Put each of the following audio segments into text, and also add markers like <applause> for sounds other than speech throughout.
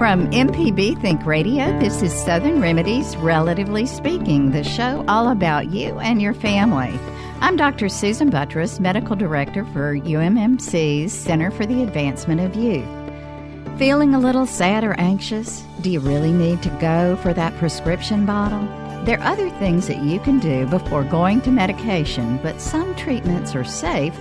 From MPB Think Radio, this is Southern Remedies Relatively Speaking, the show all about you and your family. I'm Dr. Susan Buttross, Medical Director for UMMC's Center for the Advancement of Youth. Feeling a little sad or anxious? Do you really need to go for that prescription bottle? There are other things that you can do before going to medication, but some treatments are safe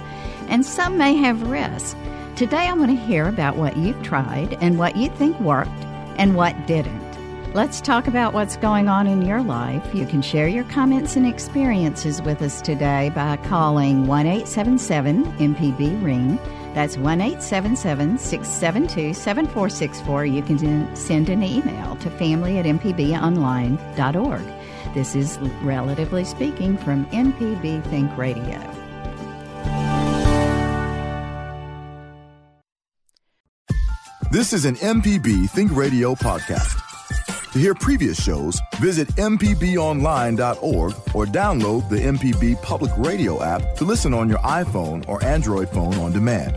and some may have risk. Today, I want to hear about what you've tried and what you think worked and what didn't. Let's talk about what's going on in your life. You can share your comments and experiences with us today by calling 1 877 MPB Ring. That's 1 877 672 7464. You can send an email to family at mpbonline.org. This is Relatively Speaking from MPB Think Radio. This is an MPB Think Radio podcast. To hear previous shows, visit MPBOnline.org or download the MPB Public Radio app to listen on your iPhone or Android phone on demand.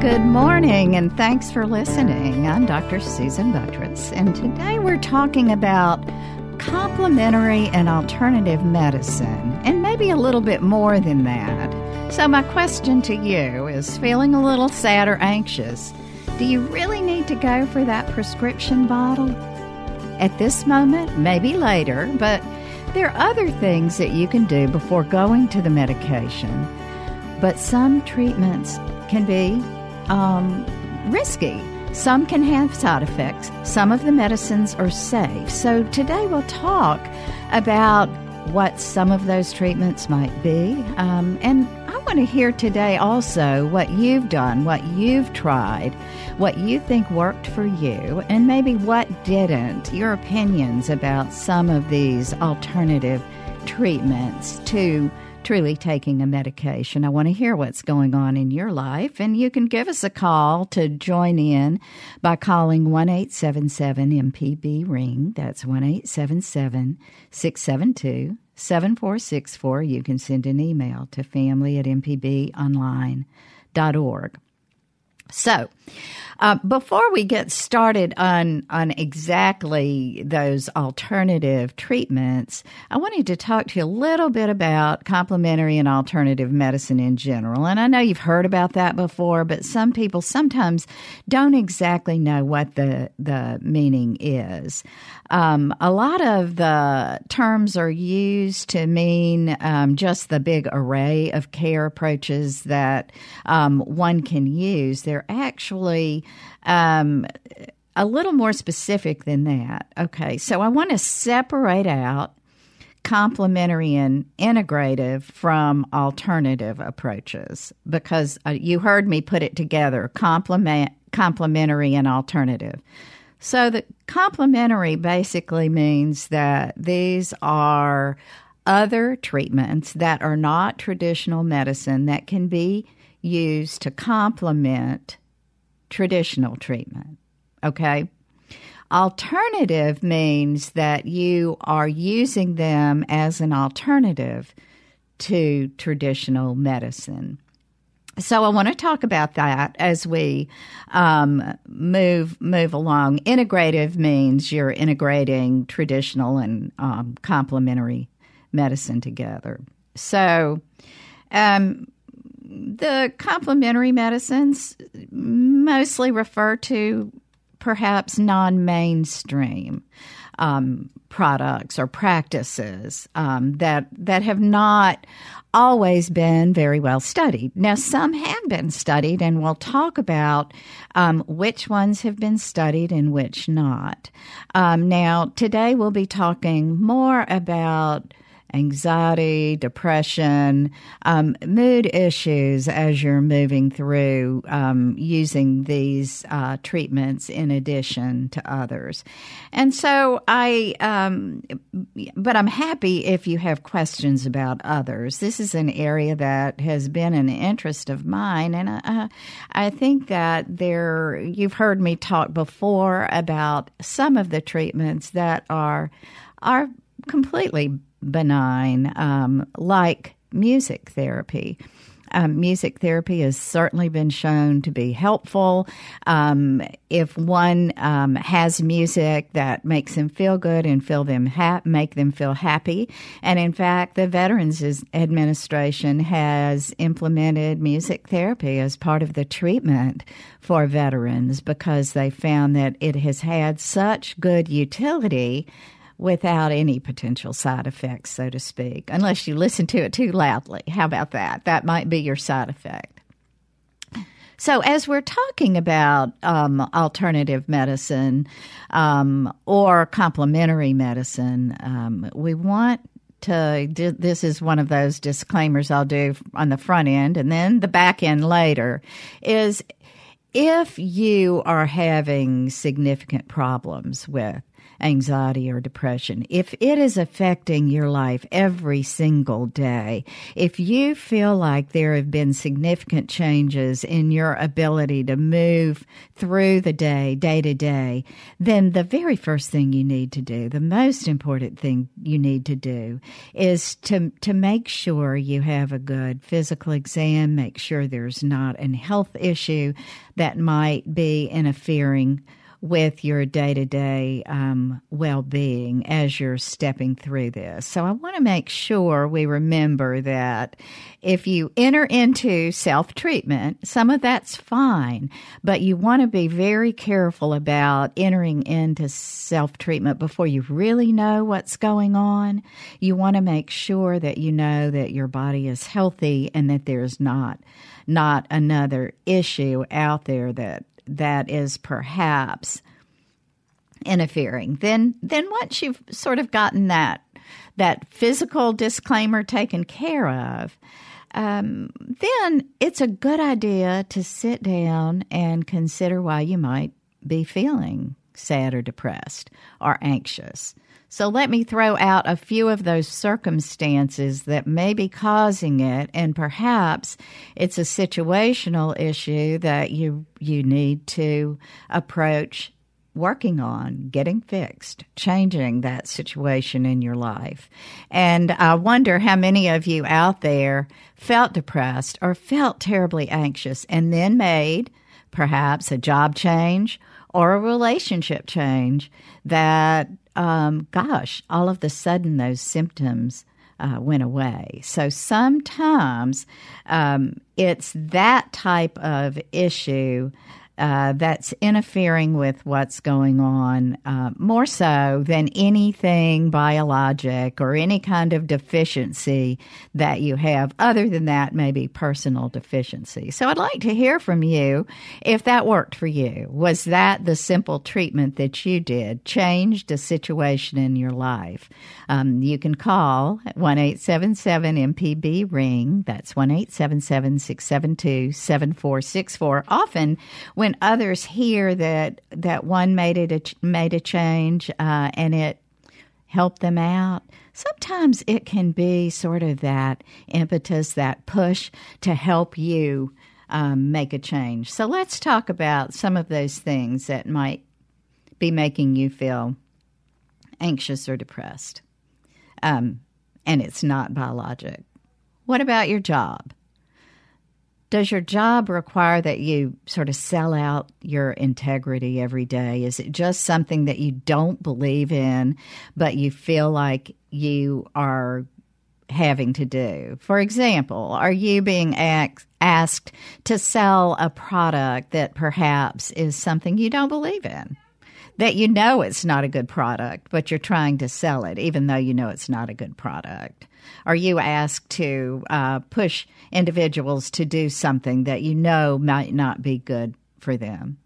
Good morning, and thanks for listening. I'm Dr. Susan Buttross, and today we're talking about complementary and alternative medicine, and maybe a little bit more than that. So, my question to you is feeling a little sad or anxious, do you really need to go for that prescription bottle? At this moment, maybe later, but there are other things that you can do before going to the medication. But some treatments can be um, risky. Some can have side effects. Some of the medicines are safe. So today we'll talk about what some of those treatments might be. Um, and I want to hear today also what you've done, what you've tried, what you think worked for you, and maybe what didn't, your opinions about some of these alternative treatments to truly taking a medication. I want to hear what's going on in your life, and you can give us a call to join in by calling one eight seven seven MPB Ring. That's 1 672 7464. You can send an email to family at mpbonline.org. So, uh, before we get started on on exactly those alternative treatments, I wanted to talk to you a little bit about complementary and alternative medicine in general. And I know you've heard about that before, but some people sometimes don't exactly know what the the meaning is. Um, a lot of the terms are used to mean um, just the big array of care approaches that um, one can use. They're actually um, a little more specific than that. Okay, so I want to separate out complementary and integrative from alternative approaches because uh, you heard me put it together complement complementary and alternative so the complementary basically means that these are other treatments that are not traditional medicine that can be used to complement traditional treatment. Okay? Alternative means that you are using them as an alternative to traditional medicine. So I want to talk about that as we um, move move along. Integrative means you're integrating traditional and um, complementary medicine together. So um, the complementary medicines mostly refer to perhaps non mainstream um, products or practices um, that that have not always been very well studied. Now, some have been studied, and we'll talk about um, which ones have been studied and which not. Um, now, today we'll be talking more about anxiety, depression, um, mood issues as you're moving through um, using these uh, treatments in addition to others. And so I, um, but I'm happy if you have questions about others. This is an area that has been an interest of mine, and I, I think that there, you've heard me talk before about some of the treatments that are are completely benign, um, like music therapy. Um, music therapy has certainly been shown to be helpful. Um, if one um, has music that makes them feel good and feel them ha- make them feel happy, and in fact, the Veterans Administration has implemented music therapy as part of the treatment for veterans because they found that it has had such good utility without any potential side effects, so to speak, unless you listen to it too loudly. How about that? That might be your side effect. So, as we're talking about um, alternative medicine um, or complementary medicine, um, we want to. This is one of those disclaimers I'll do on the front end and then the back end later. Is if you are having significant problems with anxiety or depression, if it is affecting your life every single day, if you feel like there have been significant changes in your ability to move through the day, day to day, then the very first thing you need to do, the most important thing you need to do is to, to make sure you have a good physical exam, make sure there's not a health issue that might be interfering with your day to day um, well being as you're stepping through this. So I want to make sure we remember that if you enter into self treatment, some of that's fine, but you want to be very careful about entering into self treatment before you really know what's going on. You want to make sure that you know that your body is healthy and that there's not not another issue out there that that is perhaps interfering. Then then once you've sort of gotten that that physical disclaimer taken care of, um, then it's a good idea to sit down and consider why you might be feeling sad or depressed or anxious. So let me throw out a few of those circumstances that may be causing it, and perhaps it's a situational issue that you you need to approach working on getting fixed, changing that situation in your life. And I wonder how many of you out there felt depressed or felt terribly anxious and then made perhaps a job change or a relationship change that um, gosh, all of the sudden those symptoms uh, went away. So sometimes um, it's that type of issue uh, that's interfering with what's going on uh, more so than anything biologic or any kind of deficiency that you have. Other than that, maybe personal deficiency. So I'd like to hear from you if that worked for you. Was that the simple treatment that you did? Changed a situation in your life? Um, you can call 1 877 MPB Ring. That's 1 877 672 7464. Often, when others hear that, that one made, it a, made a change uh, and it helped them out, sometimes it can be sort of that impetus, that push to help you um, make a change. So let's talk about some of those things that might be making you feel anxious or depressed um, and it's not biologic. What about your job? Does your job require that you sort of sell out your integrity every day? Is it just something that you don't believe in, but you feel like you are having to do? For example, are you being asked to sell a product that perhaps is something you don't believe in? that you know it's not a good product, but you're trying to sell it, even though you know it's not a good product? Are you asked to uh, push individuals to do something that you know might not be good for them?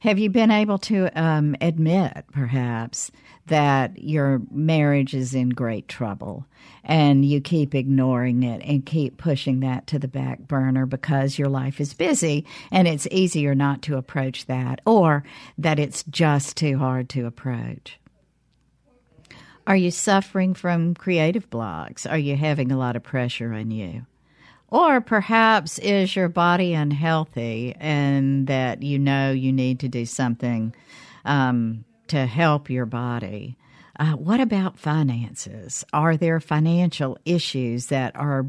Have you been able to um, admit, perhaps, that your marriage is in great trouble and you keep ignoring it and keep pushing that to the back burner because your life is busy and it's easier not to approach that or that it's just too hard to approach? Are you suffering from creative blocks? Are you having a lot of pressure on you? Or perhaps is your body unhealthy and that you know you need to do something um, to help your body? Uh, what about finances? Are there financial issues that are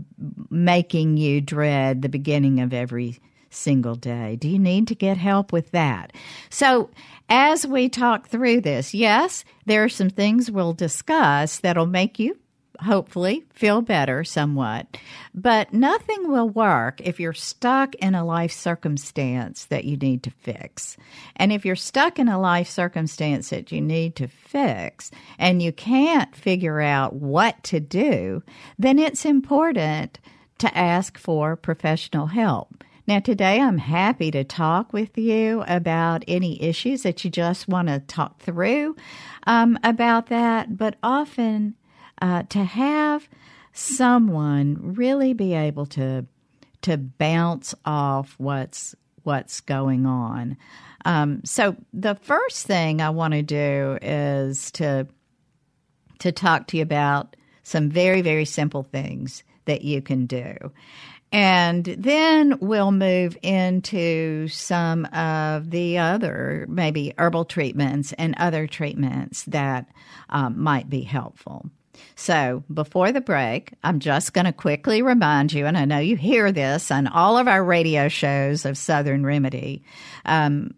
making you dread the beginning of every single day? Do you need to get help with that? So, as we talk through this, yes, there are some things we'll discuss that'll make you hopefully feel better somewhat. But nothing will work if you're stuck in a life circumstance that you need to fix. And if you're stuck in a life circumstance that you need to fix and you can't figure out what to do, then it's important to ask for professional help. Now, today I'm happy to talk with you about any issues that you just want to talk through um, about that, but often uh, to have someone really be able to to bounce off what's what's going on. Um, so the first thing I want to do is to to talk to you about some very very simple things that you can do. And then we'll move into some of the other, maybe herbal treatments and other treatments that um, might be helpful. So, before the break, I'm just going to quickly remind you, and I know you hear this on all of our radio shows of Southern Remedy. Um,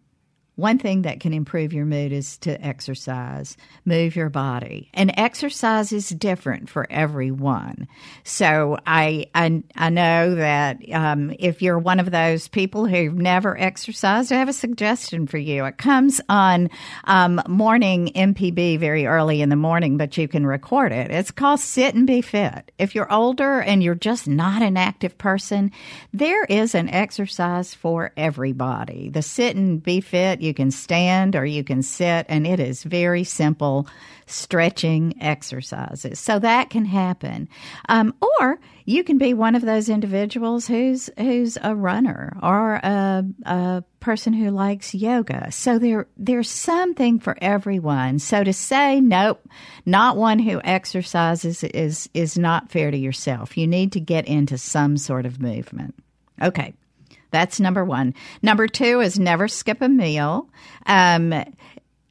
one thing that can improve your mood is to exercise, move your body. And exercise is different for everyone. So I I, I know that um, if you're one of those people who've never exercised, I have a suggestion for you. It comes on um, morning MPB very early in the morning, but you can record it. It's called Sit and Be Fit. If you're older and you're just not an active person, there is an exercise for everybody. The Sit and Be Fit, you can stand or you can sit, and it is very simple stretching exercises. So that can happen. Um, or you can be one of those individuals who's who's a runner or a, a person who likes yoga. So there there's something for everyone. So to say nope, not one who exercises is is not fair to yourself. You need to get into some sort of movement. Okay. That's number one. Number two is never skip a meal. Um,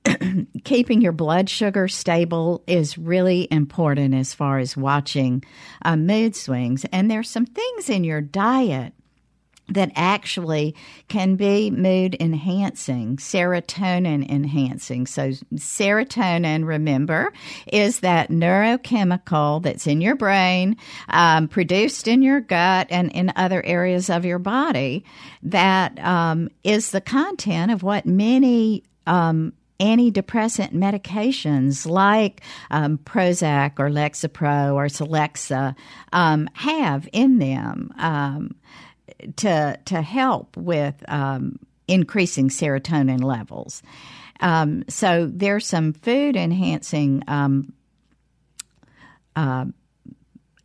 <clears throat> keeping your blood sugar stable is really important as far as watching uh, mood swings. And there's some things in your diet that actually can be mood enhancing, serotonin enhancing. So, serotonin, remember, is that neurochemical that's in your brain, um, produced in your gut and in other areas of your body, that um, is the content of what many um, antidepressant medications like um, Prozac or Lexapro or Celexa um, have in them. Um, to to help with um, increasing serotonin levels. Um, so there's some food enhancing. Um, uh,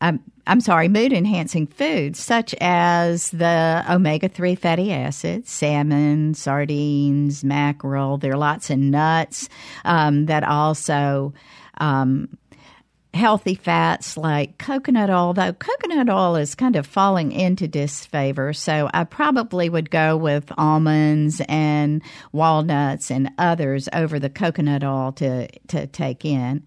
I'm, I'm sorry, mood enhancing foods such as the omega 3 fatty acids, salmon, sardines, mackerel. There are lots of nuts um, that also um, healthy fats like coconut oil, though coconut oil is kind of falling into disfavor. So I probably would go with almonds and walnuts and others over the coconut oil to, to take in.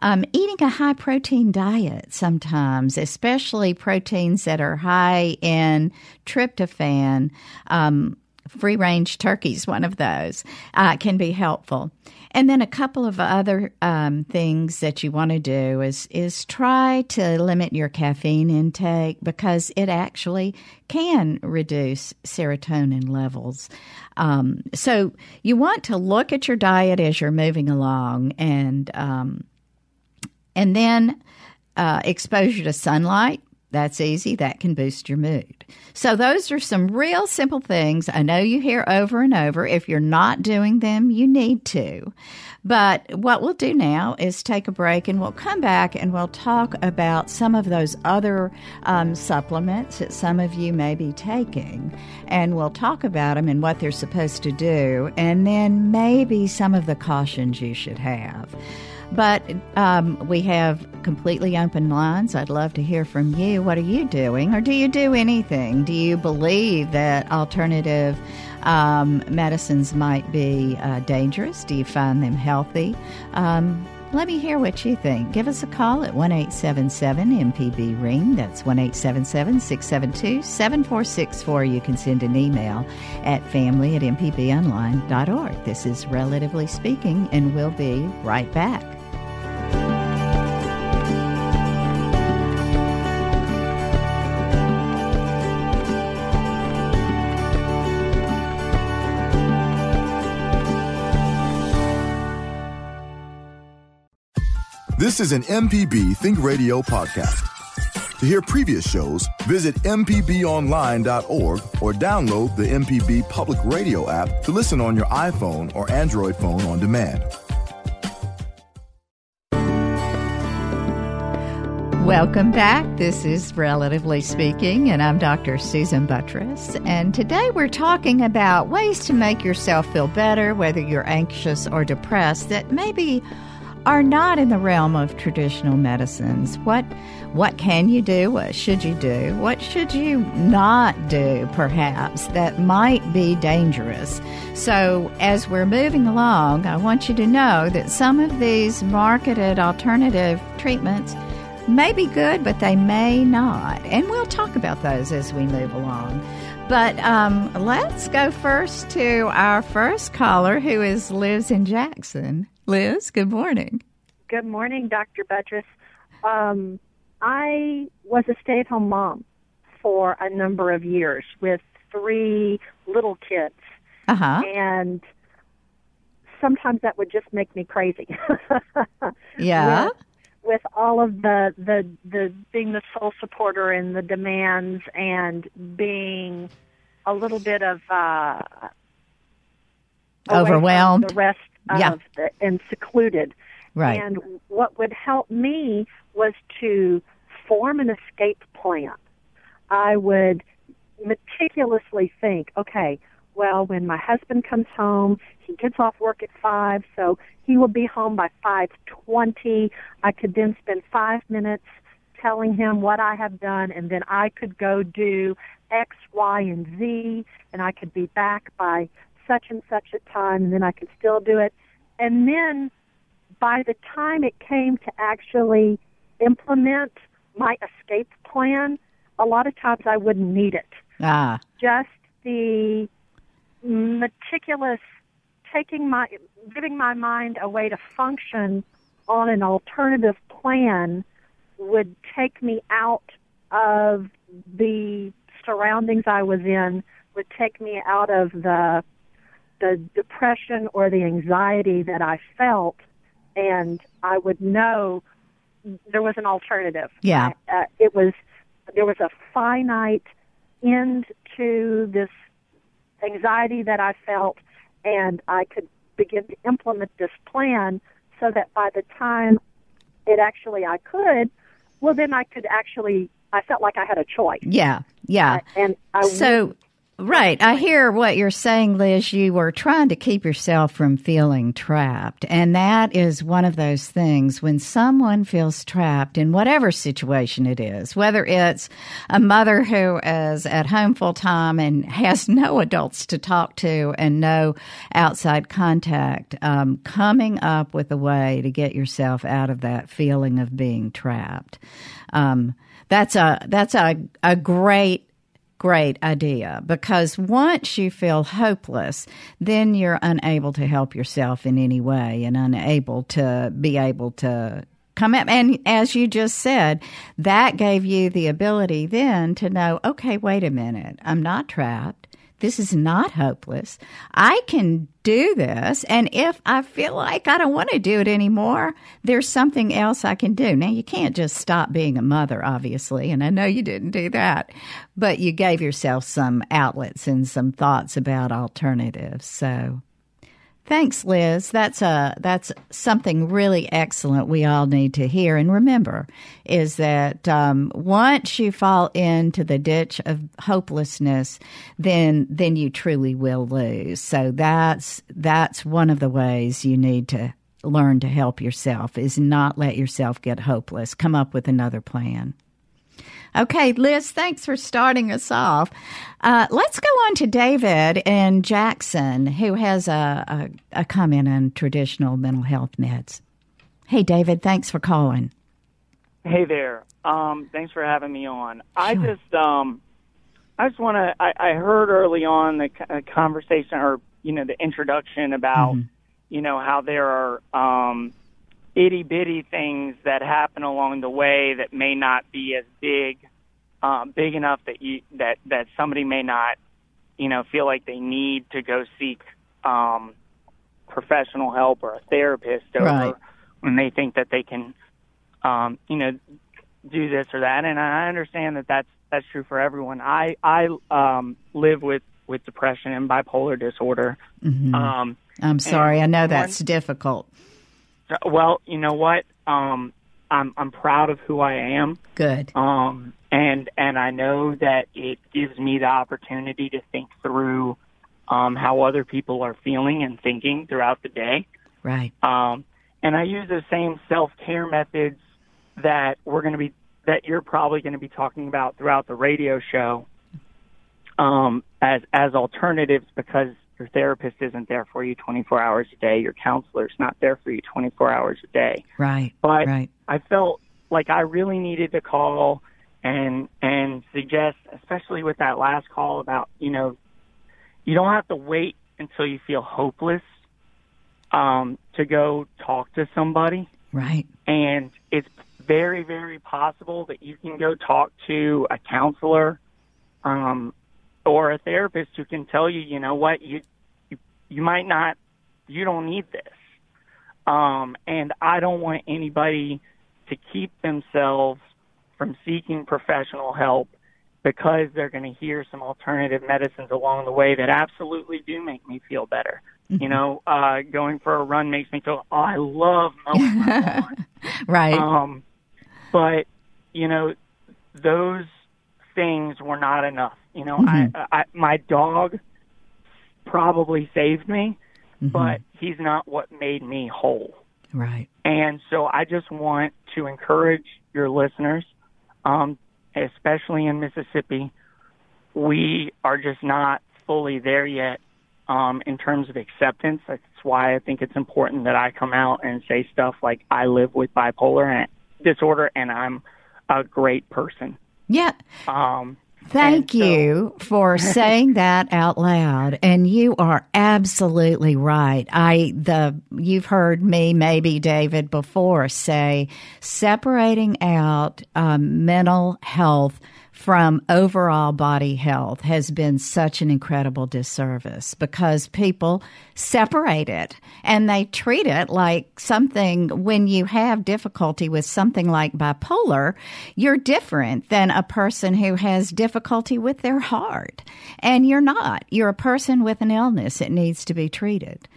Um, eating a high protein diet sometimes, especially proteins that are high in tryptophan, um, free range turkeys, one of those, uh, can be helpful. And then a couple of other um, things that you want to do is is try to limit your caffeine intake because it actually can reduce serotonin levels. Um, so you want to look at your diet as you're moving along, and um, and then uh, exposure to sunlight That's easy. That can boost your mood. So, those are some real simple things I know you hear over and over. If you're not doing them, you need to. But what we'll do now is take a break and we'll come back and we'll talk about some of those other um, supplements that some of you may be taking. And we'll talk about them and what they're supposed to do, and then maybe some of the cautions you should have. But um, we have completely open lines. I'd love to hear from you. What are you doing? Or do you do anything? Do you believe that alternative um, medicines might be uh, dangerous? Do you find them healthy? Um, let me hear what you think. Give us a call at 1 877 MPB Ring. That's 1 877 672 7464. You can send an email at family at mpbonline.org. This is Relatively Speaking, and we'll be right back. This is an MPB Think Radio podcast. To hear previous shows, visit MPBOnline.org or download the MPB Public Radio app to listen on your iPhone or Android phone on demand. Welcome back. This is Relatively Speaking, and I'm Dr. Susan Buttross. And today we're talking about ways to make yourself feel better, whether you're anxious or depressed, that maybe are not in the realm of traditional medicines. What what can you do? What should you do? What should you not do perhaps that might be dangerous? So as we're moving along, I want you to know that some of these marketed alternative treatments may be good, but they may not. And we'll talk about those as we move along. But um, let's go first to our first caller who is lives in Jackson. Liz, good morning. Good morning, Dr. Buttross. Um, I was a stay at home mom for a number of years with three little kids. Uh-huh. And sometimes that would just make me crazy. <laughs> yeah. With, with all of the, the the being the sole supporter and the demands and being a little bit of uh overwhelmed the rest yeah. the, and secluded. Right. And what would help me was to form an escape plan. I would meticulously think, okay, well, when my husband comes home, he gets off work at 5, so he will be home by 5:20. I could then spend 5 minutes telling him what I have done and then I could go do X, Y, and Z and I could be back by such and such a time and then I could still do it. And then by the time it came to actually implement my escape plan, a lot of times I wouldn't need it. Ah. Just the meticulous taking my giving my mind a way to function on an alternative plan would take me out of the surroundings I was in, would take me out of the the depression or the anxiety that I felt, and I would know there was an alternative. Yeah, uh, it was there was a finite end to this anxiety that I felt, and I could begin to implement this plan so that by the time it actually I could, well, then I could actually. I felt like I had a choice. Yeah, yeah. And I so Right. I hear what you're saying, Liz. You were trying to keep yourself from feeling trapped. And that is one of those things when someone feels trapped in whatever situation it is, whether it's a mother who is at home full time and <laughs> has no adults to talk to and no outside contact, um, coming up with a way to get yourself out of that feeling of being trapped. Um, that's a that's a, a great great idea because once you feel hopeless, then you're unable to help yourself in any way and unable to be able to come up. And as you just said, that gave you the ability then to know, okay, wait a minute, I'm not trapped. This is not hopeless. I can do this. And if I feel like I don't want to do it anymore, there's something else I can do. Now, you can't just stop being a mother, obviously. And I know you didn't do that, but you gave yourself some outlets and some thoughts about alternatives. So Thanks, Liz. That's a that's something really excellent. We all need to hear and remember is that um, once you fall into the ditch of hopelessness, then then you truly will lose. So that's that's one of the ways you need to learn to help yourself is not let yourself get hopeless. Come up with another plan. Okay, Liz, thanks for starting us off. Uh, let's go on to David in Jackson, who has a, a, a, comment on traditional mental health meds. Hey, David, thanks for calling. Hey there. Um, thanks for having me on. Sure. I just, um, I just want to. I, I, heard early on the conversation, or you know, the introduction about, mm-hmm. you know, how there are um, itty bitty things that happen along the way that may not be as big, um, big enough that you that that somebody may not, you know, feel like they need to go seek um, professional help or a therapist over right. when they think that they can, um, you know, do this or that. And I understand that that's that's true for everyone. I I um, live with with depression and bipolar disorder. Mm-hmm. Um, I'm sorry. I know that's one, difficult. Well, you know what? Um, I'm I'm proud of who I am. Good. Um, and and I know that it gives me the opportunity to think through um, how other people are feeling and thinking throughout the day. Right. Um, and I use the same self care methods that we're going to be that you're probably going to be talking about throughout the radio show um, as as alternatives because your therapist isn't there for you 24 hours a day. Your counselor's not there for you 24 hours a day. Right. But right. I felt like I really needed to call and and suggest, especially with that last call about you know, you don't have to wait until you feel hopeless um, to go talk to somebody. Right. And it's very very possible that you can go talk to a counselor um, or a therapist who can tell you, you know what, you you, you might not, you don't need this. Um, and I don't want anybody to keep themselves from seeking professional help because they're going to hear some alternative medicines along the way that absolutely do make me feel better. Mm-hmm. You know, uh, going for a run makes me feel, oh, I love mowing my lawn. <laughs> right. Um, but, you know, those things were not enough. You know, mm-hmm. I, I my dog probably saved me, mm-hmm. but he's not what made me whole. Right. And so I just want to encourage your listeners, um, especially in Mississippi, we are just not fully there yet um, in terms of acceptance. That's why I think it's important that I come out and say stuff like I live with bipolar disorder and I'm a great person. Yeah. Um, Thank you for saying that out loud. And you are absolutely right. I, the, you've heard me, maybe David before say separating out um, mental health from overall body health has been such an incredible disservice because people separate it and they treat it like something when you have difficulty with something like bipolar, you're different than a person who has difficulty with their heart. And you're not. You're a person with an illness that needs to be treated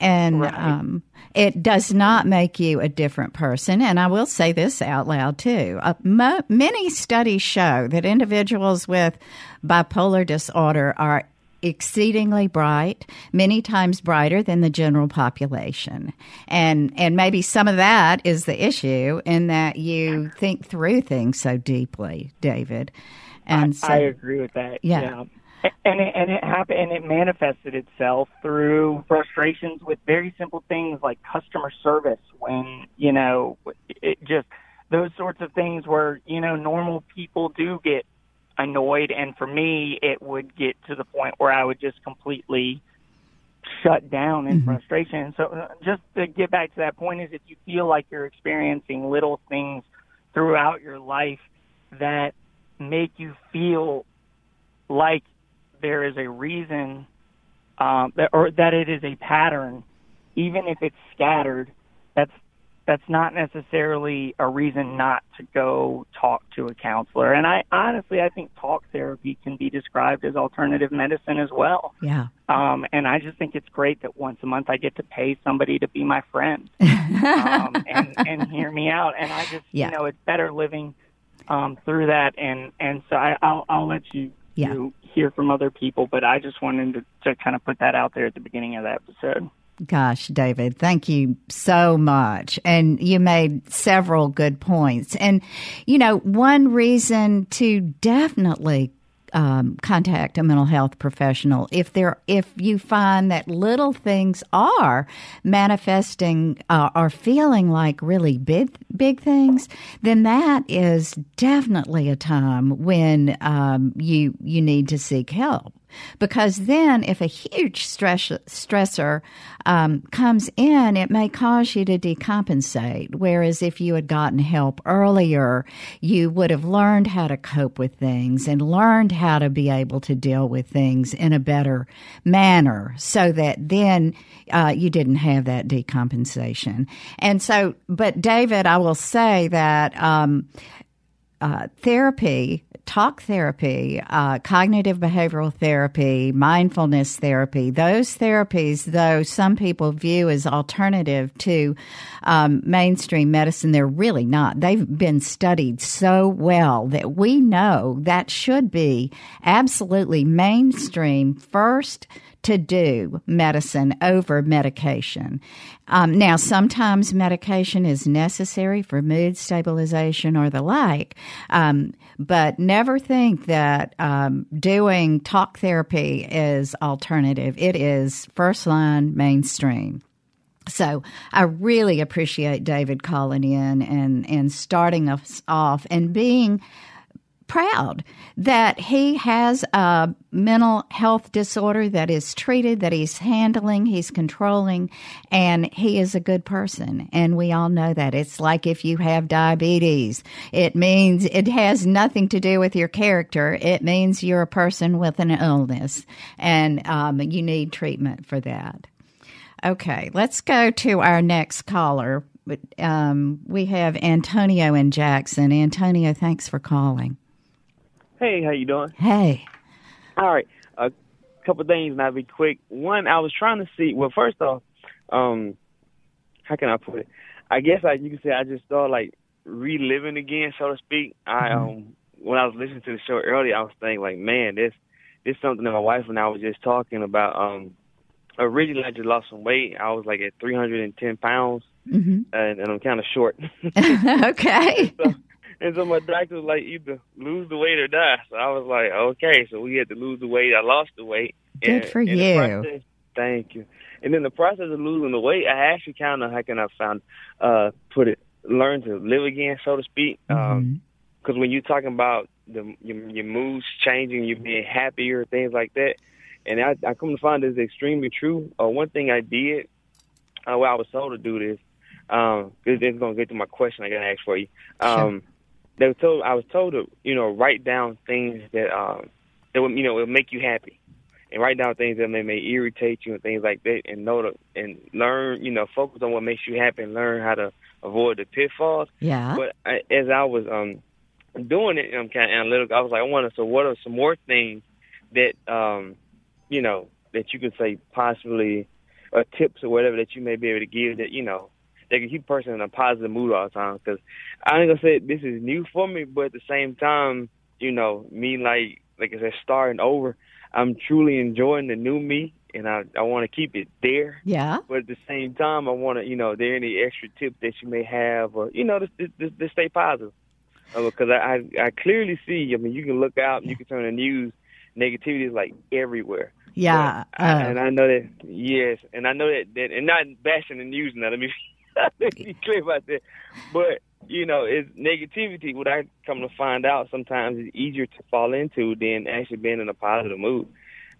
and right. um, it does not make you a different person. And I will say this out loud too. Uh, mo- many studies show that individuals with bipolar disorder are exceedingly bright, many times brighter than the general population. And and maybe some of that is the issue in that you think through things so deeply, David. And I, so, I agree with that. Yeah. yeah and it, and it happened and it manifested itself through frustrations with very simple things like customer service when you know it just those sorts of things where you know normal people do get annoyed and for me it would get to the point where I would just completely shut down in mm-hmm. frustration so uh, just to get back to that point is if you feel like you're experiencing little things throughout your life that make you feel like there is a reason, um, that, or that it is a pattern, even if it's scattered, that's that's not necessarily a reason not to go talk to a counselor. And I honestly, I think talk therapy can be described as alternative medicine as well. Yeah. Um, and I just think it's great that once a month I get to pay somebody to be my friend <laughs> um, and, and hear me out. And I just, Yeah. you know, it's better living um, through that. And and so I, I'll I'll let you. Yeah. You hear from other people, but I just wanted to, to kind of put that out there at the beginning of the episode. Gosh, David, thank you so much. And you made several good points. And, you know, one reason to definitely um, contact a mental health professional. If there if you find that little things are manifesting uh, or feeling like really big big things then that is definitely a time when um, you you need to seek help because then if a huge stress, stressor um, comes in, it may cause you to decompensate. Whereas if you had gotten help earlier, you would have learned how to cope with things and learned how to be able to deal with things in a better manner so that then uh, you didn't have that decompensation. And so, but David, I will say that. Um, uh, therapy, talk therapy, uh, cognitive behavioral therapy, mindfulness therapy, those therapies, though some people view as alternative to um, mainstream medicine, they're really not. They've been studied so well that we know that should be absolutely mainstream first to do medicine over medication. Um, now, sometimes medication is necessary for mood stabilization or the like, um, but never think that um, doing talk therapy is alternative. It is first line mainstream. So I really appreciate David calling in and, and starting us off and being proud that he has a mental health disorder that is treated, that he's handling, he's controlling, and he is a good person. And we all know that. It's like if you have diabetes, it means it has nothing to do with your character. It means you're a person with an illness, and um, you need treatment for that. Okay, let's go to our next caller. Um, we have Antonio in Jackson. Antonio, thanks for calling. Hey, how you doing? Hey. All right, a couple things, and I'll be quick. One, I was trying to see. Well, first off, um, how can I put it? I guess I you can say I just started like reliving again, so to speak. I um when I was listening to the show earlier, I was thinking like, man, this this something that my wife and I was just talking about. Um, originally I just lost some weight. I was like at 310 pounds, hmm and, and I'm kind of short. <laughs> okay. <laughs> so, and so my doctor was like, either lose the weight or die. So I was like, okay. So we had to lose the weight. I lost the weight. Good And- for you. process- thank you. And in the process of losing the weight, I actually kind of, how can I found, uh, put it, learn to live again, so to speak. Um, Mhm. because when you're talking about the your, your moods changing, you being happier, things like that, and I, I come to find this extremely true. Uh, one thing I did, uh, well, I was told to do this, um, because this is gonna get to my question I gotta ask for you. Um, they were told I was told to, you know, write down things that um that would you know will make you happy, and write down things that may, may irritate you and things like that, and know to and learn, you know, focus on what makes you happy and learn how to avoid the pitfalls. Yeah. But I, as I was um doing it, I'm kind of analytical. I was like, I wonder, so what are some more things that um you know that you could say possibly or tips or whatever that you may be able to give that you know that can keep a person in a positive mood all the time? Because I ain't gonna say this is new for me, but at the same time, you know, me like like I said, starting over, I'm truly enjoying the new me, and I I want to keep it there yeah. but at the same time, I want to, you know, are there any extra tips that you may have, or you know, just just, just stay positive, uh, because I, I I clearly see. I mean, you can look out, you can turn the news, negativity is like everywhere. Yeah. Uh, and I know that yes, and I know that that, and not bashing the news now. Let me be clear about that. But you know, it's negativity. What I come to find out sometimes is easier to fall into than actually being in a positive mood.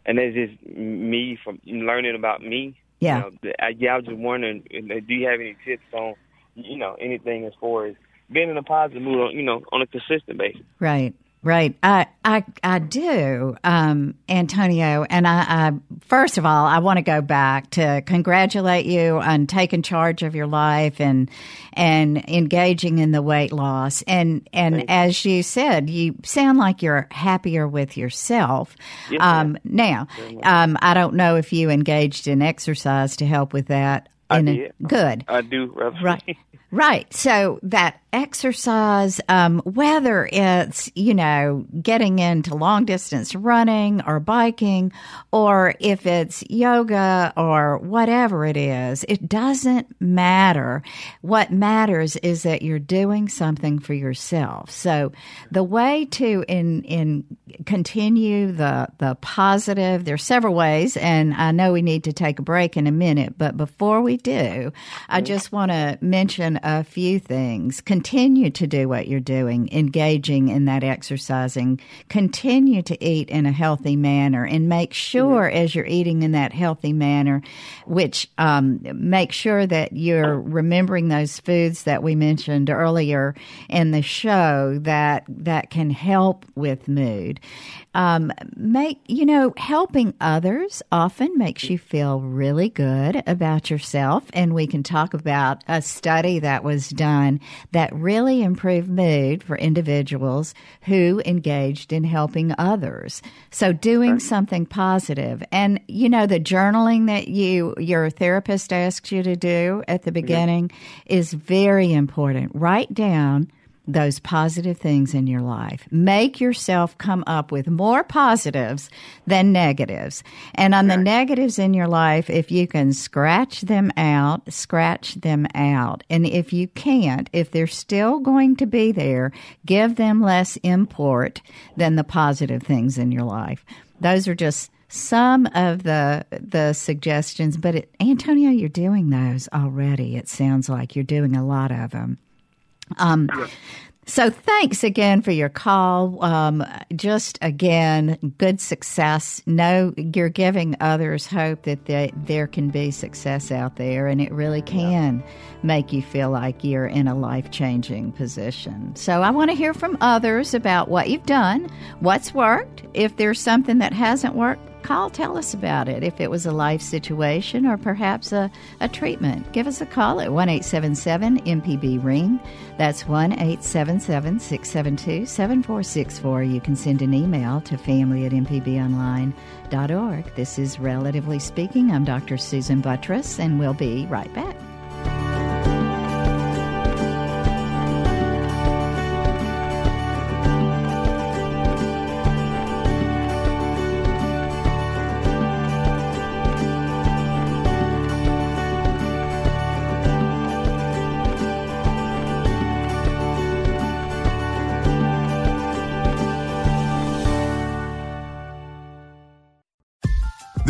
And that's just me from learning about me yeah. you know, I, yeah, I was just wondering, uh, do you have any tips on, you know, anything as far as being in a positive mood, on, you know, on a consistent basis? Right. Right. I I, I do, um, Antonio. And I, I, first of all, I want to go back to congratulate you on taking charge of your life and and engaging in the weight loss. And and as you said, you sound like you're happier with yourself. Yes, um, now, um, I don't know if you engaged in exercise to help with that. I did. good. I do. Rather. Right. <laughs> Right. So that exercise, um, whether it's, you know, getting into long distance running or biking, or if it's yoga or whatever it is, it doesn't matter. What matters is that you're doing something for yourself. So the way to in, in continue the, the positive, there's several ways, and I know we need to take a break in a minute, but before we do, I just want to mention a few things. Continue to do what you're doing, engaging in that exercising. Continue to eat in a healthy manner and make sure as you're eating in that healthy manner, which um, make sure that you're remembering those foods that we mentioned earlier in the show that that can help with mood. Um, make you know helping others often makes you feel really good about yourself, and we can talk about a study that was done that really improved mood for individuals who engaged in helping others. So doing something positive, and you know the journaling that you your therapist asks you to do at the beginning is very important. Write down those positive things in your life. Make yourself come up with more positives than negatives. And on the negatives in your life, if you can scratch them out, scratch them out. And if you can't, if they're still going to be there, give them less import than the positive things in your life. Those are just some of the the suggestions, but it, Antonio, you're doing those already. It sounds like you're doing a lot of them. Um, So thanks again for your call. Um, just again, good success. No, you're giving others hope that they, there can be success out there, and it really can make you feel like you're in a life changing position. So I want to hear from others about what you've done, what's worked. If there's something that hasn't worked, call, tell us about it. If it was a life situation or perhaps a, a treatment, give us a call at 1 877 MPB Ring. That's 1 877 672 7464. You can send an email to family at mpbonline.org. This is Relatively Speaking. I'm Dr. Susan Buttross, and we'll be right back.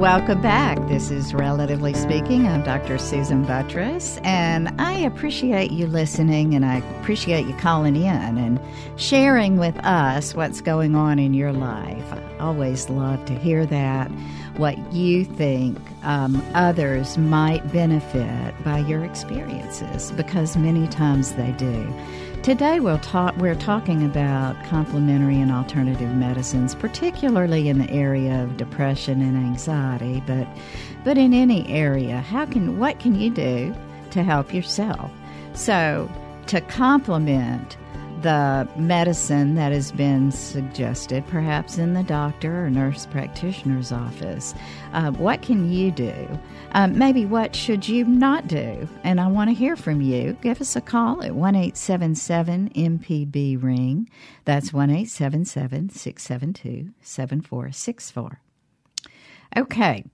Welcome back. This is Relatively Speaking. I'm Dr. Susan Buttross, and I appreciate you listening and I appreciate you calling in and sharing with us what's going on in your life. I always love to hear that, what you think um, others might benefit by your experiences, because many times they do. Today we'll talk, we're talking about complementary and alternative medicines, particularly in the area of depression and anxiety, but but in any area. How can what can you do to help yourself? So to complement the medicine that has been suggested, perhaps in the doctor or nurse practitioner's office, uh, what can you do? Um, maybe what should you not do? And I want to hear from you. Give us a call at 1 877 MPB Ring. That's 1 877 672 7464. Okay.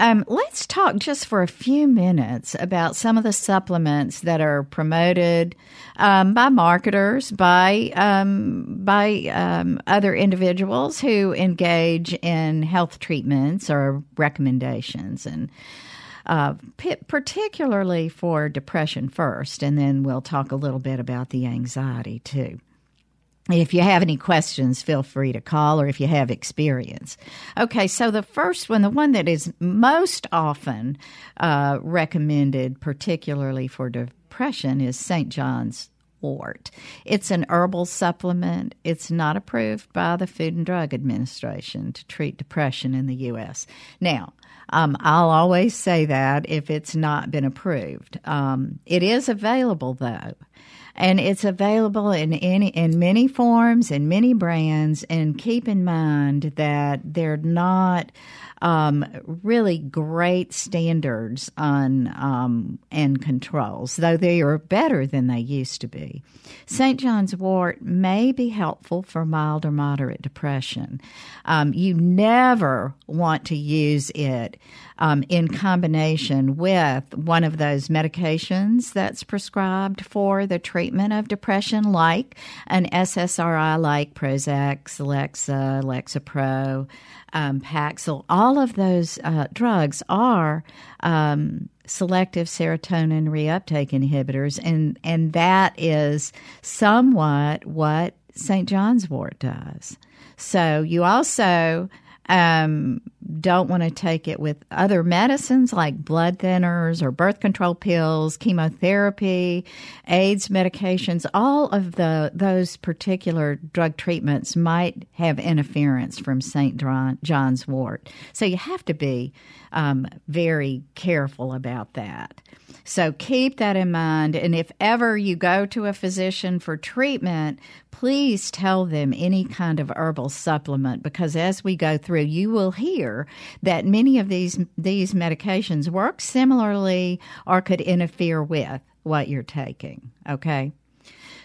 Um, let's talk just for a few minutes about some of the supplements that are promoted um, by marketers, by um, by um, other individuals who engage in health treatments or recommendations. And uh, particularly for depression first, and then we'll talk a little bit about the anxiety too. If you have any questions, feel free to call or if you have experience. Okay, so the first one, the one that is most often uh, recommended, particularly for depression, is St. John's wort. It's an herbal supplement. It's not approved by the Food and Drug Administration to treat depression in the U.S. Now, um, I'll always say that if it's not been approved. Um, it is available, though and it's available in any in many forms and many brands and keep in mind that they're not um, really great standards on um, and controls, though they are better than they used to be. St. John's wort may be helpful for mild or moderate depression. Um, you never want to use it um, in combination with one of those medications that's prescribed for the treatment of depression, like an SSRI like Prozac, Celexa, Lexapro, um, Paxil. All of those uh, drugs are um, selective serotonin reuptake inhibitors, and and that is somewhat what St. John's Wort does. So you also um, don't want to take it with other medicines like blood thinners or birth control pills, chemotherapy, AIDS medications. All of the those particular drug treatments might have interference from St. John's wort. So you have to be um, very careful about that. So keep that in mind. And if ever you go to a physician for treatment, please tell them any kind of herbal supplement because as we go through, you will hear that many of these these medications work similarly or could interfere with what you're taking. Okay.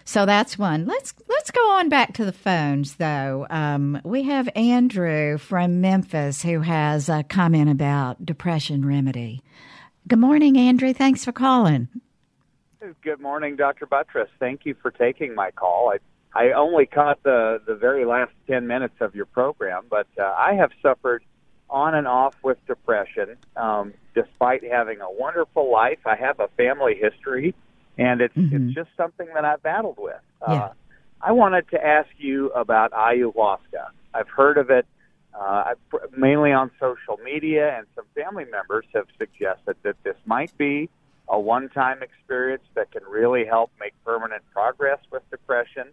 So that's one. Let's let's go on back to the phones, though. Um, we have Andrew from Memphis who has a comment about depression remedy. Good morning, Andrew. Thanks for calling. Good morning, Dr. Buttross. Thank you for taking my call. I I only caught the the very last ten minutes of your program, but uh, I have suffered on and off with depression, um, despite having a wonderful life. I have a family history, and it's mm-hmm. it's just something that I've battled with. Uh. I wanted to ask you about ayahuasca. I've heard of it uh, mainly on social media, and some family members have suggested that this might be a one-time experience that can really help make permanent progress with depression.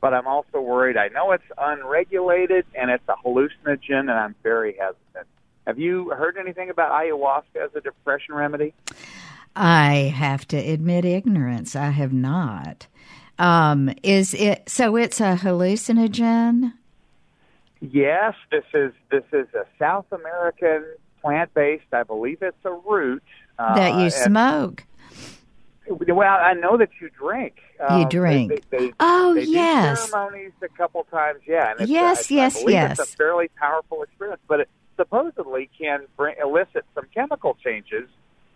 But I'm also worried. I know it's unregulated and it's a hallucinogen, and I'm very hesitant. Have you heard anything about ayahuasca as a depression remedy? I have to admit ignorance. I have not. Um, is it so? It's a hallucinogen. Yes, this is this is a South American plant based. I believe it's a root uh, that you smoke. Well, I know that you drink. You um, drink. They, they, oh they yes. ceremonies a couple times. Yeah. And yes, yes, I yes. It's a fairly powerful experience, but it supposedly can bring, elicit some chemical changes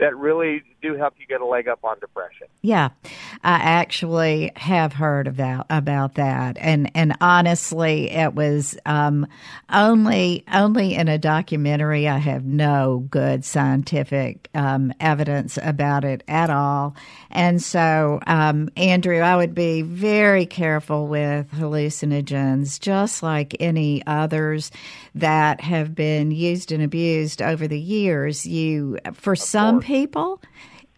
that really do help you get a leg up on depression. Yeah, I actually have heard about about that, and and honestly, it was um, only only in a documentary. I have no good scientific um, evidence about it at all, and so um, Andrew, I would be very careful with hallucinogens, just like any others that have been used and abused over the years. You, for of some course. People,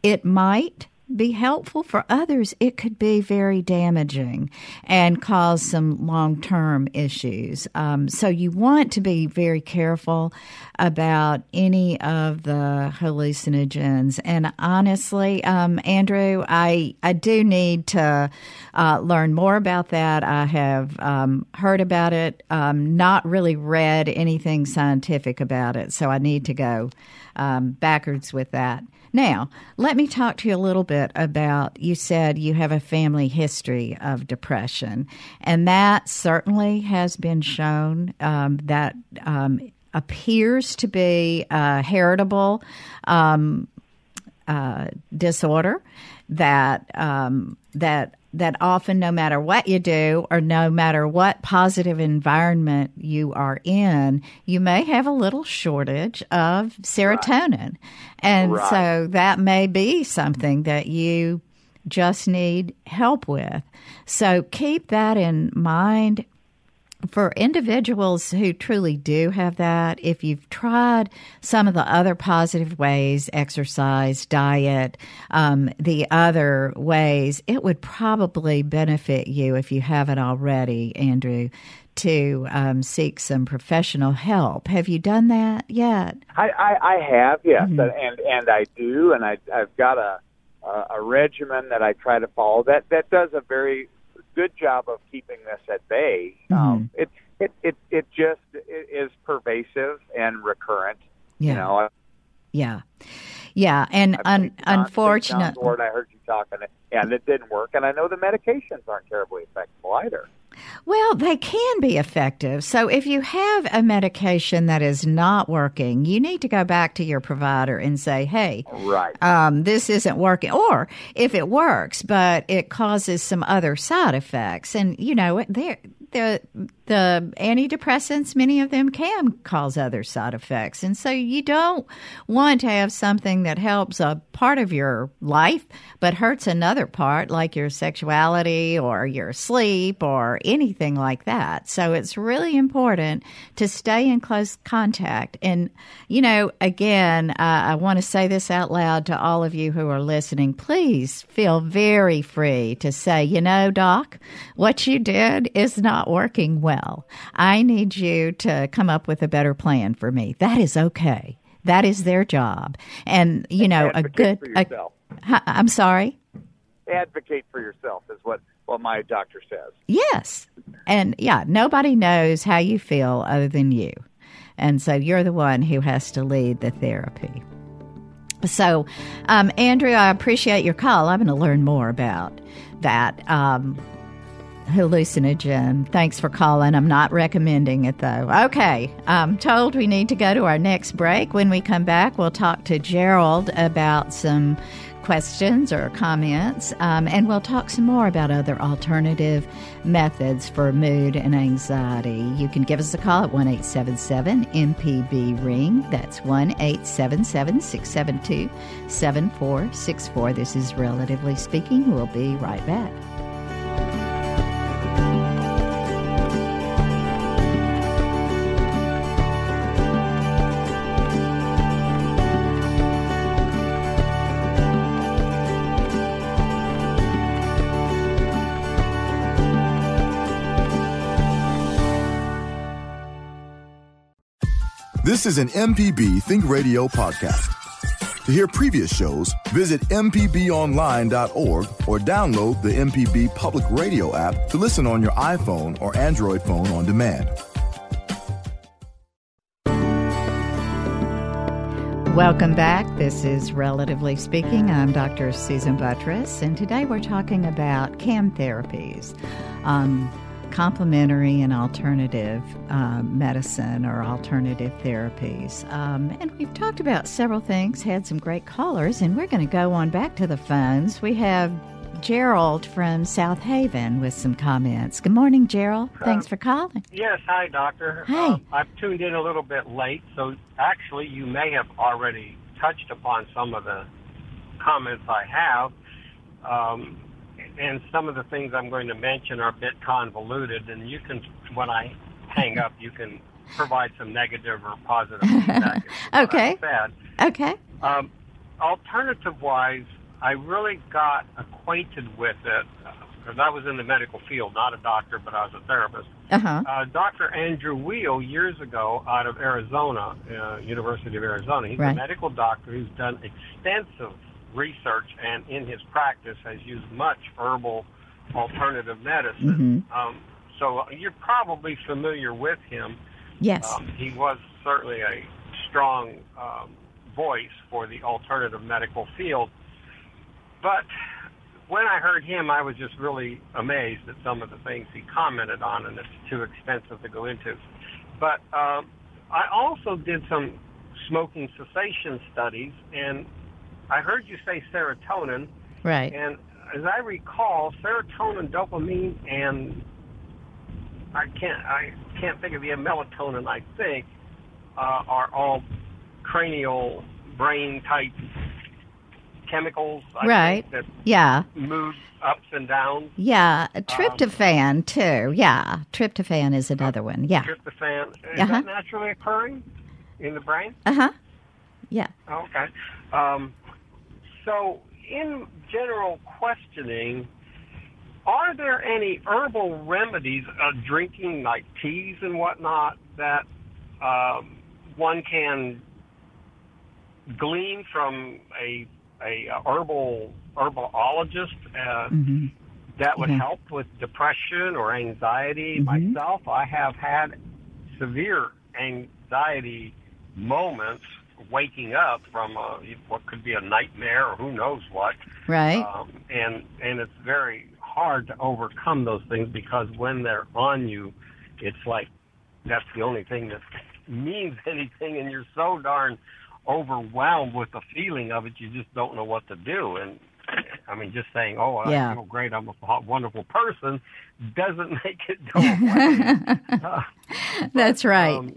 it might be helpful for others, it could be very damaging and cause some long term issues. Um, so, you want to be very careful about any of the hallucinogens. And honestly, um, Andrew, I, I do need to uh, learn more about that. I have um, heard about it, um, not really read anything scientific about it. So, I need to go um, backwards with that. Now, let me talk to you a little bit about you said you have a family history of depression, and that certainly has been shown um, that um, appears to be a heritable. Um, uh, disorder that um, that that often, no matter what you do or no matter what positive environment you are in, you may have a little shortage of serotonin. Right. And right. so that may be something that you just need help with. So keep that in mind for individuals who truly do have that, if you've tried some of the other positive ways, exercise, diet, um, the other ways, it would probably benefit you if you haven't already, Andrew, to um, seek some professional help. Have you done that yet? I, I, I have, yes, mm-hmm. and and I do, and I, I've got a a regimen that I try to follow that that does a very good job of keeping this at bay. Mm-hmm. Um, it, it it it just it is pervasive and recurrent. Yeah. You know. Yeah. Yeah, and un- unfortunately, I heard you talking, and it didn't work. And I know the medications aren't terribly effective either. Well, they can be effective. So if you have a medication that is not working, you need to go back to your provider and say, "Hey, right, um, this isn't working." Or if it works, but it causes some other side effects, and you know, there the the antidepressants, many of them can cause other side effects. And so you don't want to have something that helps a part of your life but hurts another part, like your sexuality or your sleep or anything like that. So it's really important to stay in close contact. And, you know, again, uh, I want to say this out loud to all of you who are listening. Please feel very free to say, you know, doc, what you did is not working well well. I need you to come up with a better plan for me. That is okay. That is their job. And, you know, a good. A, I'm sorry? Advocate for yourself is what, what my doctor says. Yes. And yeah, nobody knows how you feel other than you. And so you're the one who has to lead the therapy. So, um, Andrew, I appreciate your call. I'm going to learn more about that. Um, hallucinogen. Thanks for calling. I'm not recommending it though. Okay, I'm told we need to go to our next break. When we come back, we'll talk to Gerald about some questions or comments, um, and we'll talk some more about other alternative methods for mood and anxiety. You can give us a call at 1 877 MPB Ring. That's 1 877 672 7464. This is Relatively Speaking. We'll be right back. This is an MPB Think Radio podcast. To hear previous shows, visit MPBOnline.org or download the MPB Public Radio app to listen on your iPhone or Android phone on demand. Welcome back. This is Relatively Speaking. I'm Dr. Susan Buttross, and today we're talking about CAM therapies. Um, complementary and alternative uh, medicine or alternative therapies. Um, and we've talked about several things, had some great callers, and we're going to go on back to the phones. We have Gerald from South Haven with some comments. Good morning, Gerald. Thanks uh, for calling. Yes, hi, Doctor. Hi. Uh, I've tuned in a little bit late, so actually, you may have already touched upon some of the comments I have. Um, and some of the things I'm going to mention are a bit convoluted, and you can, when I hang up, you can provide some negative or positive <laughs> feedback. okay. Okay. Um, alternative wise, I really got acquainted with it because uh, I was in the medical field, not a doctor, but I was a therapist. Uh-huh. Uh, Dr. Andrew Weil, years ago, out of Arizona, uh, University of Arizona, he's right. a medical doctor who's done extensive research and in his practice has used much herbal alternative medicine. Mm-hmm. Um, so you're probably familiar with him. Yes. Um, he was certainly a strong um, voice for the alternative medical field. But when I heard him, I was just really amazed at some of the things he commented on, and it's too expensive to go into. But um, I also did some smoking cessation studies, and I heard you say serotonin, Right. and as I recall, serotonin, dopamine, and I can't I can't think of the melatonin. I think uh, are all cranial brain type chemicals. I Right. Think, that Yeah. mood ups and downs. Yeah. Tryptophan, too. Yeah. Tryptophan is another one. Yeah. Tryptophan. Is Uh-huh. that naturally occurring in the brain? Uh huh. Yeah. Okay. Um, so, in general questioning, are there any herbal remedies, uh, drinking like teas and whatnot, that um, one can glean from a a herbal herbologist uh, hmm that would Yeah. help with depression or anxiety. Mhm. Myself, I have had severe anxiety moments waking up from a, what could be a nightmare or who knows what. Right. Um, and and it's very hard to overcome those things because when they're on you, it's like that's the only thing that <laughs> means anything, and you're so darn overwhelmed with the feeling of it, you just don't know what to do. And I mean, just saying, "Oh, I Yeah. feel great, I'm a wonderful person," doesn't <laughs> make it go away. <laughs> Uh, That's right. um,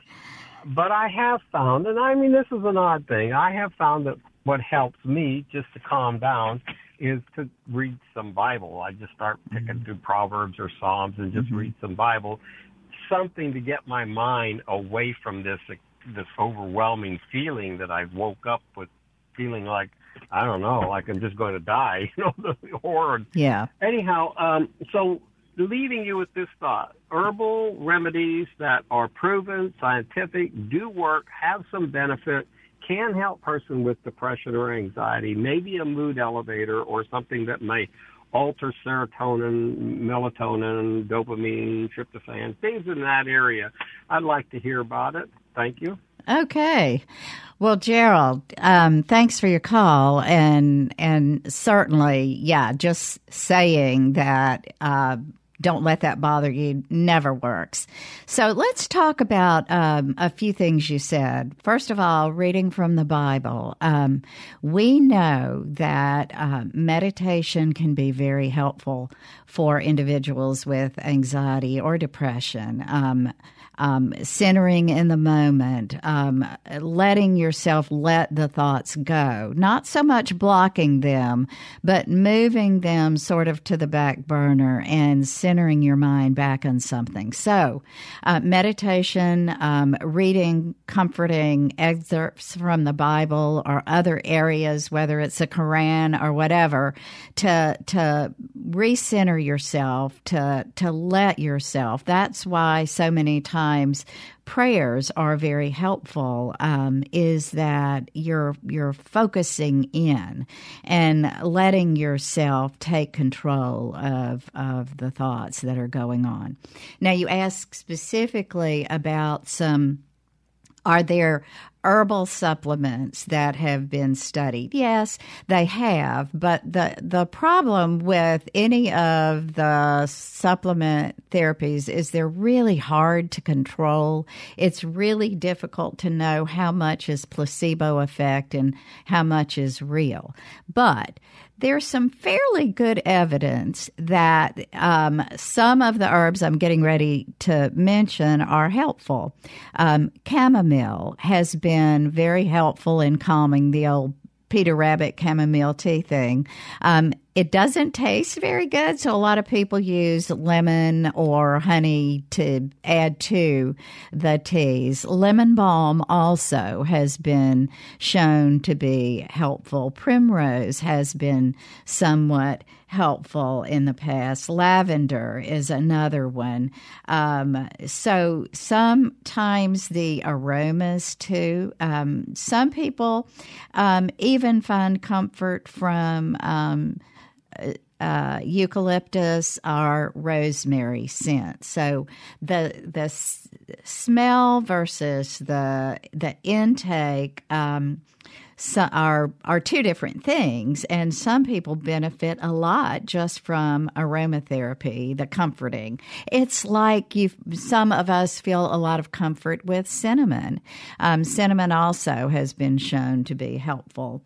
but I have found, and I mean, this is an odd thing. I have found that what helps me just to calm down is to read some Bible. I just start picking through Proverbs or Psalms and just read some Bible, something to get my mind away from this this overwhelming feeling that I woke up with, feeling like I don't know, like I'm just going to die. <laughs> You know, the horror yeah. anyhow, um, so leaving you with this thought: herbal remedies that are proven, scientific, do work, have some benefit, can help person with depression or anxiety, maybe a mood elevator or something that may alter serotonin, melatonin, dopamine, tryptophan, things in that area. I'd like to hear about it. Thank you. Okay. Well, Gerald, um, thanks for your call, and and certainly, yeah, just saying that. Uh, don't let that bother you never works. So let's talk about um, a few things you said. First of all, reading from the Bible. Um, we know that uh, meditation can be very helpful for individuals with anxiety or depression. Um, um, centering in the moment, um, letting yourself let the thoughts go, not so much blocking them, but moving them sort of to the back burner and centering your mind back on something. So, uh, meditation, um, reading comforting excerpts from the Bible or other areas, whether it's a Quran or whatever, to to recenter yourself, to to let yourself. That's why so many times prayers are very helpful. Um, is that you're you're focusing in and letting yourself take control of of the thoughts that are going on. Now you ask specifically about some. Are there herbal supplements that have been studied? Yes, they have, but the the problem with any of the supplement therapies is they're really hard to control. It's really difficult to know how much is placebo effect and how much is real. But there's some fairly good evidence that um, some of the herbs I'm getting ready to mention are helpful. Um, chamomile has been very helpful in calming the old Peter Rabbit chamomile tea thing. Um, it doesn't taste very good, so a lot of people use lemon or honey to add to the teas. Lemon balm also has been shown to be helpful. Primrose has been somewhat helpful in the past. Lavender is another one. Um, so sometimes the aromas too. Um, some people um, even find comfort from. Um, uh, eucalyptus or rosemary scent. So the the s- smell versus the the intake um, so are are two different things, and some people benefit a lot just from aromatherapy, the comforting. It's like you. Some of us feel a lot of comfort with cinnamon. Um, cinnamon also has been shown to be helpful.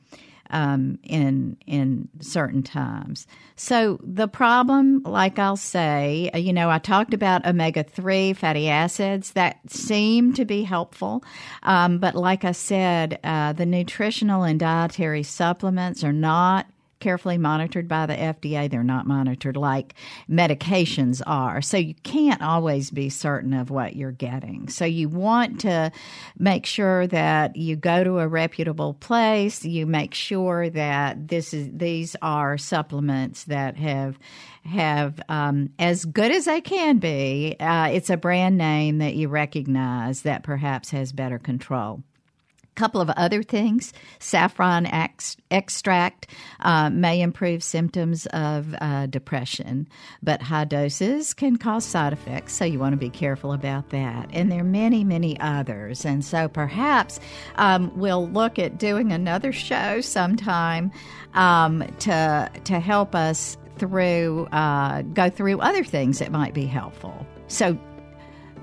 Um, in in certain times. So the problem, like I'll say, uh, you know, I talked about omega three fatty acids that seem to be helpful, um, but like I said, uh, the nutritional and dietary supplements are not carefully monitored by the FDA. They're not monitored like medications are. So you can't always be certain of what you're getting. So you want to make sure that you go to a reputable place. You make sure that this is these are supplements that have have um, as good as they can be. Uh, it's a brand name that you recognize that perhaps has better control couple of other things. Saffron ex- extract uh, may improve symptoms of uh, depression but high doses can cause side effects so you want to be careful about that. And there are many many others. And so perhaps um, we'll look at doing another show sometime um, to to help us through uh, go through other things that might be helpful. So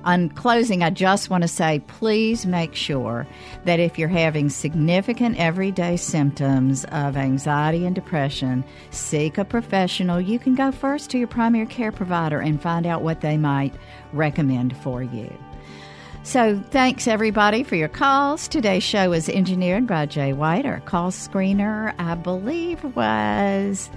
on closing, I just want to say please make sure that if you're having significant everyday symptoms of anxiety and depression, seek a professional. You can go first to your primary care provider and find out what they might recommend for you. So, thanks everybody for your calls. Today's show was engineered by Jay White. Our call screener, I believe, was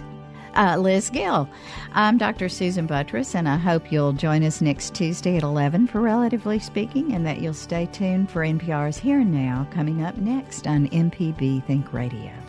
uh, Liz Gill. I'm Dr. Susan Buttross, and I hope you'll join us next Tuesday at 11 for Relatively Speaking, and that you'll stay tuned for NPR's Here and Now coming up next on MPB Think Radio.